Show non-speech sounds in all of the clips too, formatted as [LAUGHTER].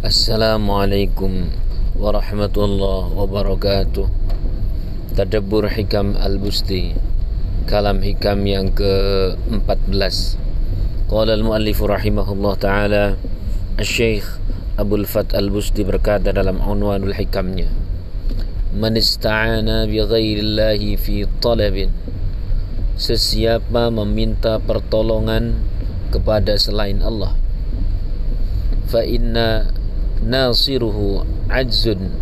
Assalamualaikum warahmatullahi wabarakatuh. Tadabbur Hikam Al-Busti Kalam Hikam yang ke-14 Qala al-muallifu rahimahullah ta'ala Al-Syeikh Abul Fat Al-Busti berkata dalam unwanul hikamnya Man ista'ana bi ghairillahi fi talabin. Sesiapa meminta pertolongan kepada selain Allah fa inna nasiruhu ajzun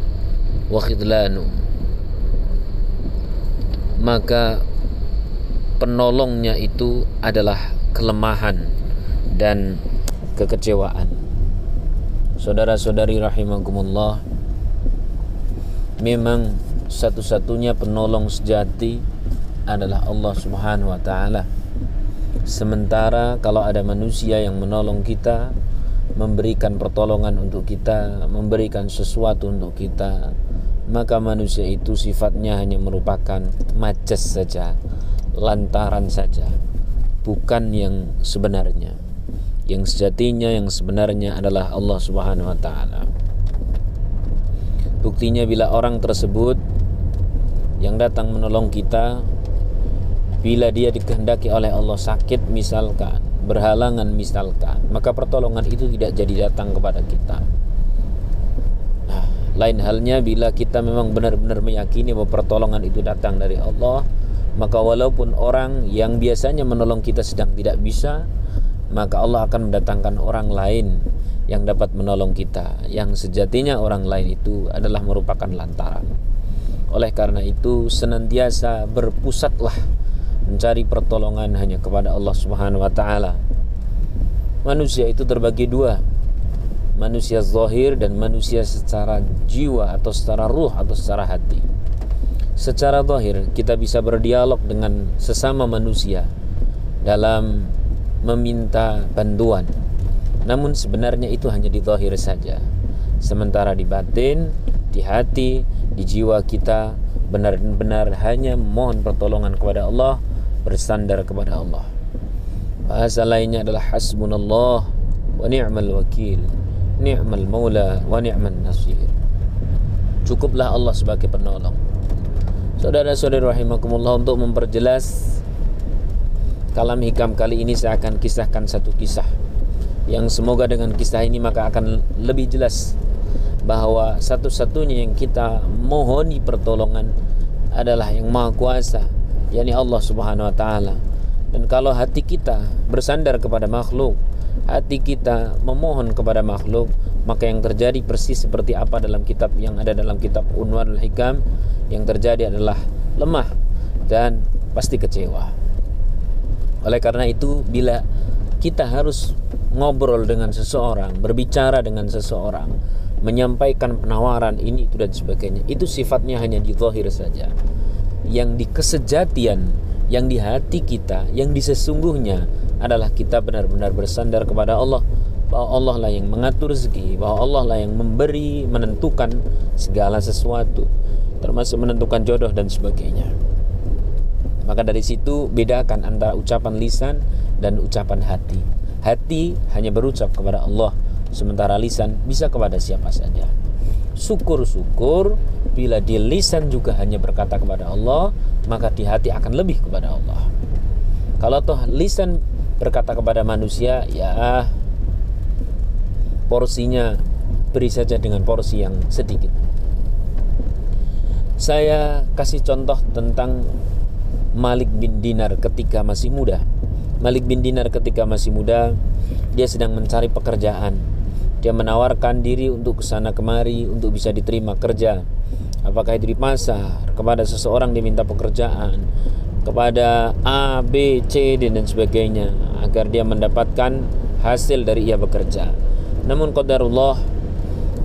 wa khidlanu. Maka penolongnya itu adalah kelemahan dan kekecewaan. Saudara-saudari rahimakumullah memang satu-satunya penolong sejati adalah Allah Subhanahu wa taala. Sementara kalau ada manusia yang menolong kita memberikan pertolongan untuk kita, memberikan sesuatu untuk kita, maka manusia itu sifatnya hanya merupakan majas saja, lantaran saja, bukan yang sebenarnya. Yang sejatinya yang sebenarnya adalah Allah Subhanahu wa taala. Buktinya bila orang tersebut yang datang menolong kita bila dia dikehendaki oleh Allah sakit misalkan berhalangan misalkan maka pertolongan itu tidak jadi datang kepada kita. Nah, lain halnya bila kita memang benar-benar meyakini bahwa pertolongan itu datang dari Allah maka walaupun orang yang biasanya menolong kita sedang tidak bisa maka Allah akan mendatangkan orang lain yang dapat menolong kita. Yang sejatinya orang lain itu adalah merupakan lantaran. Oleh karena itu senantiasa berpusatlah mencari pertolongan hanya kepada Allah Subhanahu wa taala. Manusia itu terbagi dua. Manusia zahir dan manusia secara jiwa atau secara ruh atau secara hati. Secara zahir kita bisa berdialog dengan sesama manusia dalam meminta bantuan. Namun sebenarnya itu hanya di zahir saja. Sementara di batin, di hati, di jiwa kita benar-benar hanya mohon pertolongan kepada Allah bersandar kepada Allah. Bahasa lainnya adalah hasbunallah wa ni'mal wakil, ni'mal maula wa ni'man nasir. Cukuplah Allah sebagai penolong. Saudara-saudari rahimakumullah untuk memperjelas kalam hikam kali ini saya akan kisahkan satu kisah yang semoga dengan kisah ini maka akan lebih jelas bahwa satu-satunya yang kita mohoni pertolongan adalah yang maha kuasa yakni Allah Subhanahu wa taala. Dan kalau hati kita bersandar kepada makhluk, hati kita memohon kepada makhluk, maka yang terjadi persis seperti apa dalam kitab yang ada dalam kitab Unwarul Hikam, yang terjadi adalah lemah dan pasti kecewa. Oleh karena itu, bila kita harus ngobrol dengan seseorang, berbicara dengan seseorang, menyampaikan penawaran ini itu dan sebagainya, itu sifatnya hanya di zahir saja yang di kesejatian, yang di hati kita, yang di sesungguhnya adalah kita benar-benar bersandar kepada Allah bahwa Allah lah yang mengatur rezeki, bahwa Allah lah yang memberi, menentukan segala sesuatu, termasuk menentukan jodoh dan sebagainya. Maka dari situ bedakan antara ucapan lisan dan ucapan hati. Hati hanya berucap kepada Allah, sementara lisan bisa kepada siapa saja syukur-syukur bila di lisan juga hanya berkata kepada Allah maka di hati akan lebih kepada Allah. Kalau toh lisan berkata kepada manusia ya porsinya beri saja dengan porsi yang sedikit. Saya kasih contoh tentang Malik bin Dinar ketika masih muda. Malik bin Dinar ketika masih muda dia sedang mencari pekerjaan dia menawarkan diri untuk ke sana kemari untuk bisa diterima kerja. Apakah itu di pasar kepada seseorang diminta pekerjaan kepada A, B, C dan sebagainya agar dia mendapatkan hasil dari ia bekerja. Namun qadarullah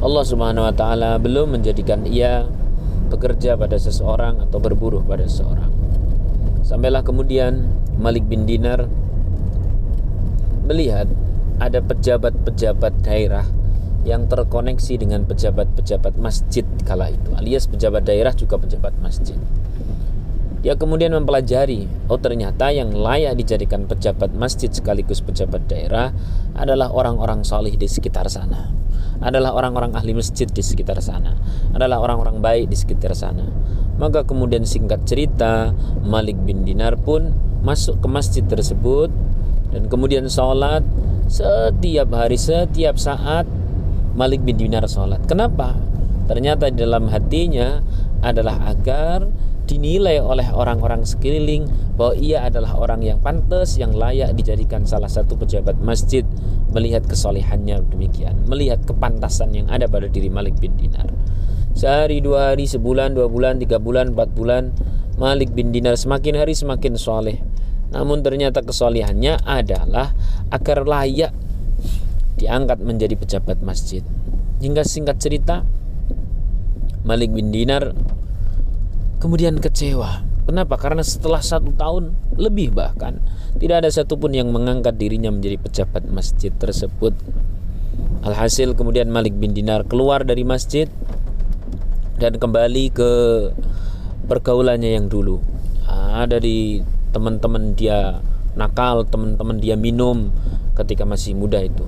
Allah subhanahu wa ta'ala belum menjadikan ia bekerja pada seseorang atau berburuh pada seseorang. Sampailah kemudian Malik bin Dinar melihat ada pejabat-pejabat daerah yang terkoneksi dengan pejabat-pejabat masjid kala itu alias pejabat daerah juga pejabat masjid Dia kemudian mempelajari, oh ternyata yang layak dijadikan pejabat masjid sekaligus pejabat daerah adalah orang-orang salih di sekitar sana. Adalah orang-orang ahli masjid di sekitar sana. Adalah orang-orang baik di sekitar sana. Maka kemudian singkat cerita, Malik bin Dinar pun masuk ke masjid tersebut dan kemudian sholat setiap hari, setiap saat Malik bin Dinar sholat. Kenapa? Ternyata di dalam hatinya adalah agar dinilai oleh orang-orang sekeliling bahwa ia adalah orang yang pantas yang layak dijadikan salah satu pejabat masjid melihat kesolehannya demikian melihat kepantasan yang ada pada diri Malik bin Dinar sehari dua hari sebulan dua bulan tiga bulan empat bulan Malik bin Dinar semakin hari semakin soleh namun ternyata kesolehannya adalah agar layak diangkat menjadi pejabat masjid hingga singkat cerita Malik bin Dinar kemudian kecewa. Kenapa? Karena setelah satu tahun lebih bahkan tidak ada satupun yang mengangkat dirinya menjadi pejabat masjid tersebut. Alhasil kemudian Malik bin Dinar keluar dari masjid dan kembali ke pergaulannya yang dulu. Ada di teman-teman dia nakal, teman-teman dia minum ketika masih muda itu.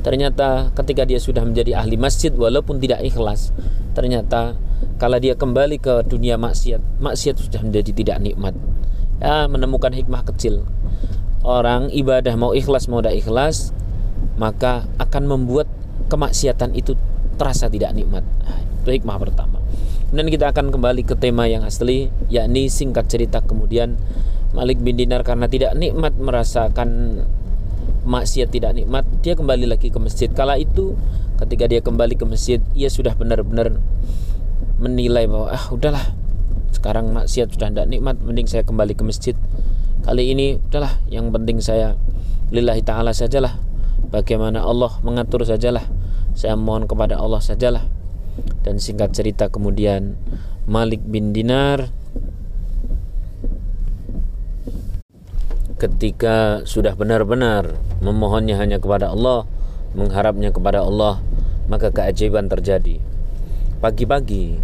Ternyata ketika dia sudah menjadi ahli masjid walaupun tidak ikhlas, ternyata kalau dia kembali ke dunia maksiat, maksiat sudah menjadi tidak nikmat. Ya, menemukan hikmah kecil. Orang ibadah mau ikhlas mau tidak ikhlas, maka akan membuat kemaksiatan itu terasa tidak nikmat. Itu hikmah pertama. Dan kita akan kembali ke tema yang asli, yakni singkat cerita kemudian Malik bin Dinar karena tidak nikmat merasakan maksiat tidak nikmat, dia kembali lagi ke masjid. Kala itu ketika dia kembali ke masjid, ia sudah benar-benar menilai bahwa ah udahlah sekarang maksiat sudah tidak nikmat mending saya kembali ke masjid. Kali ini udahlah yang penting saya lillahi ta'ala sajalah. Bagaimana Allah mengatur sajalah. Saya mohon kepada Allah sajalah. Dan singkat cerita kemudian Malik bin Dinar ketika sudah benar-benar memohonnya hanya kepada Allah mengharapnya kepada Allah maka keajaiban terjadi. Pagi-pagi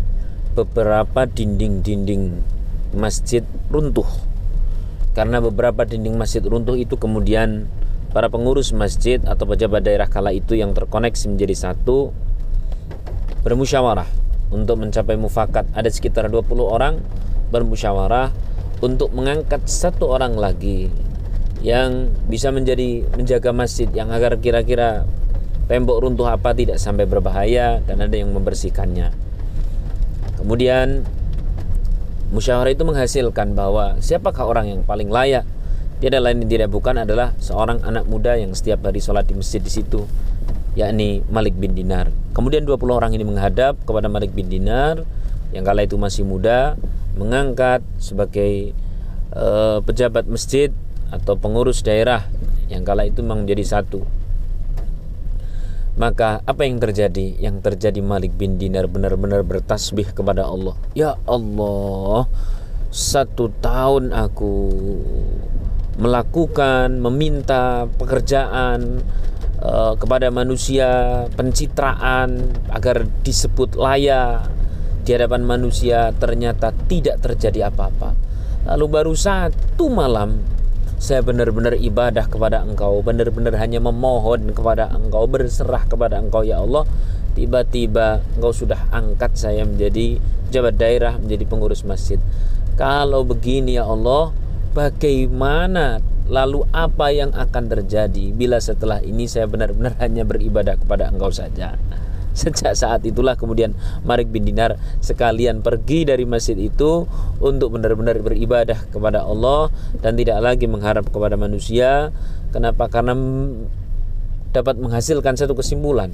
beberapa dinding-dinding masjid runtuh. Karena beberapa dinding masjid runtuh itu kemudian para pengurus masjid atau pejabat daerah kala itu yang terkoneksi menjadi satu bermusyawarah untuk mencapai mufakat. Ada sekitar 20 orang bermusyawarah untuk mengangkat satu orang lagi yang bisa menjadi menjaga masjid yang agar kira-kira tembok runtuh apa tidak sampai berbahaya dan ada yang membersihkannya. Kemudian musyawarah itu menghasilkan bahwa siapakah orang yang paling layak? Tiada lain yang tidak bukan adalah seorang anak muda yang setiap hari sholat di masjid di situ, yakni Malik bin Dinar. Kemudian 20 orang ini menghadap kepada Malik bin Dinar yang kala itu masih muda, mengangkat sebagai uh, pejabat masjid atau pengurus daerah yang kala itu memang menjadi satu maka apa yang terjadi? Yang terjadi Malik bin Dinar benar-benar bertasbih kepada Allah. Ya Allah, satu tahun aku melakukan, meminta pekerjaan uh, kepada manusia, pencitraan agar disebut layak di hadapan manusia, ternyata tidak terjadi apa-apa. Lalu baru satu malam saya benar-benar ibadah kepada engkau benar-benar hanya memohon kepada engkau berserah kepada engkau ya Allah. Tiba-tiba engkau sudah angkat saya menjadi pejabat daerah menjadi pengurus masjid. Kalau begini ya Allah bagaimana? Lalu apa yang akan terjadi bila setelah ini saya benar-benar hanya beribadah kepada engkau saja [LAUGHS] Sejak saat itulah kemudian Malik bin Dinar sekalian pergi dari masjid itu untuk benar-benar beribadah kepada Allah dan tidak lagi mengharap kepada manusia. Kenapa? Karena dapat menghasilkan satu kesimpulan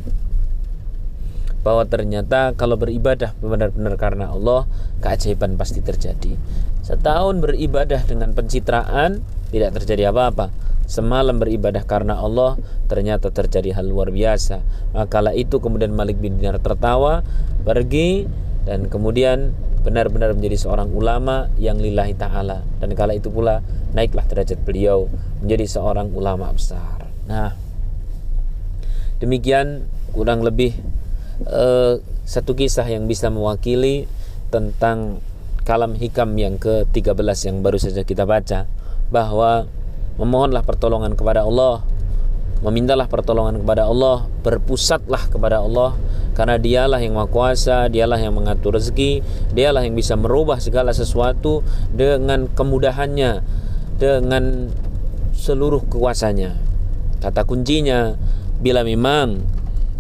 bahwa ternyata kalau beribadah benar-benar karena Allah keajaiban pasti terjadi. Setahun beribadah dengan pencitraan tidak terjadi apa-apa semalam beribadah karena Allah ternyata terjadi hal luar biasa. Maka itu kemudian Malik bin Dinar tertawa pergi dan kemudian benar-benar menjadi seorang ulama yang lillahi ta'ala. Dan kala itu pula naiklah derajat beliau menjadi seorang ulama besar. Nah demikian kurang lebih uh, satu kisah yang bisa mewakili tentang kalam hikam yang ke-13 yang baru saja kita baca bahwa memohonlah pertolongan kepada Allah. Memintalah pertolongan kepada Allah. Berpusatlah kepada Allah. Karena dialah yang maha kuasa dialah yang mengatur rezeki dialah yang bisa merubah segala sesuatu dengan kemudahannya dengan seluruh kuasanya. Kata kuncinya bila memang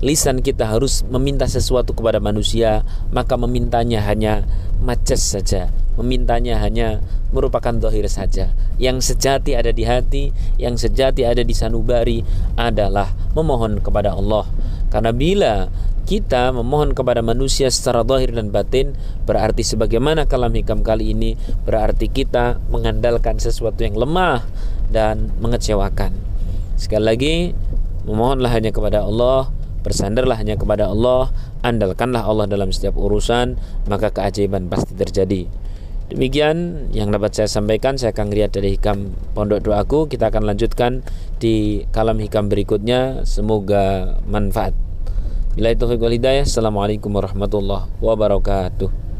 lisan kita harus meminta sesuatu kepada manusia maka memintanya hanya majas saja memintanya hanya merupakan dohir saja. Yang sejati ada di hati, yang sejati ada di sanubari adalah memohon kepada Allah. Karena bila kita memohon kepada manusia secara dohir dan batin berarti sebagaimana kalam hikam kali ini berarti kita mengandalkan sesuatu yang lemah dan mengecewakan. Sekali lagi, memohonlah hanya kepada Allah, bersandarlah hanya kepada Allah, andalkanlah Allah dalam setiap urusan, maka keajaiban pasti terjadi. Demikian yang dapat saya sampaikan. Saya akan lihat dari hikam pondok doaku. Kita akan lanjutkan di kalam hikam berikutnya. Semoga manfaat. Bila itu. Assalamualaikum warahmatullahi wabarakatuh.